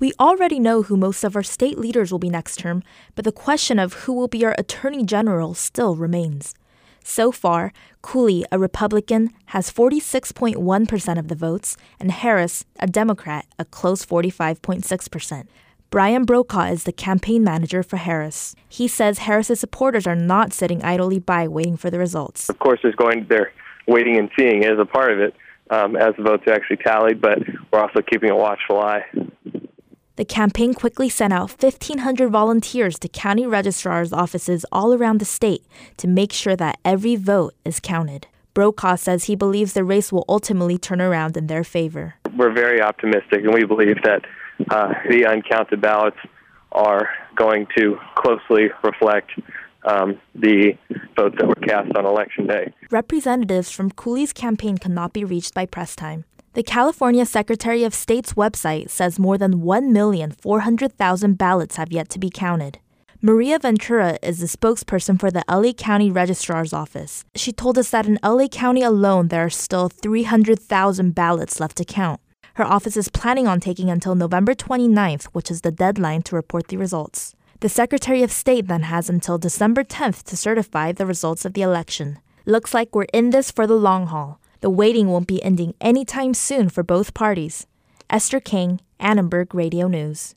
We already know who most of our state leaders will be next term, but the question of who will be our attorney general still remains. So far, Cooley, a Republican, has 46.1% of the votes, and Harris, a Democrat, a close 45.6%. Brian Brokaw is the campaign manager for Harris. He says Harris's supporters are not sitting idly by waiting for the results. Of course, there's going they're waiting and seeing as a part of it um, as the votes are actually tallied, but we're also keeping a watchful eye. The campaign quickly sent out 1,500 volunteers to county registrars' offices all around the state to make sure that every vote is counted. Brokaw says he believes the race will ultimately turn around in their favor. We're very optimistic, and we believe that uh, the uncounted ballots are going to closely reflect um, the votes that were cast on election day. Representatives from Cooley's campaign cannot be reached by press time. The California Secretary of State's website says more than 1,400,000 ballots have yet to be counted. Maria Ventura is the spokesperson for the LA County Registrar's Office. She told us that in LA County alone, there are still 300,000 ballots left to count. Her office is planning on taking until November 29th, which is the deadline to report the results. The Secretary of State then has until December 10th to certify the results of the election. Looks like we're in this for the long haul. The waiting won't be ending anytime soon for both parties. Esther King, Annenberg Radio News.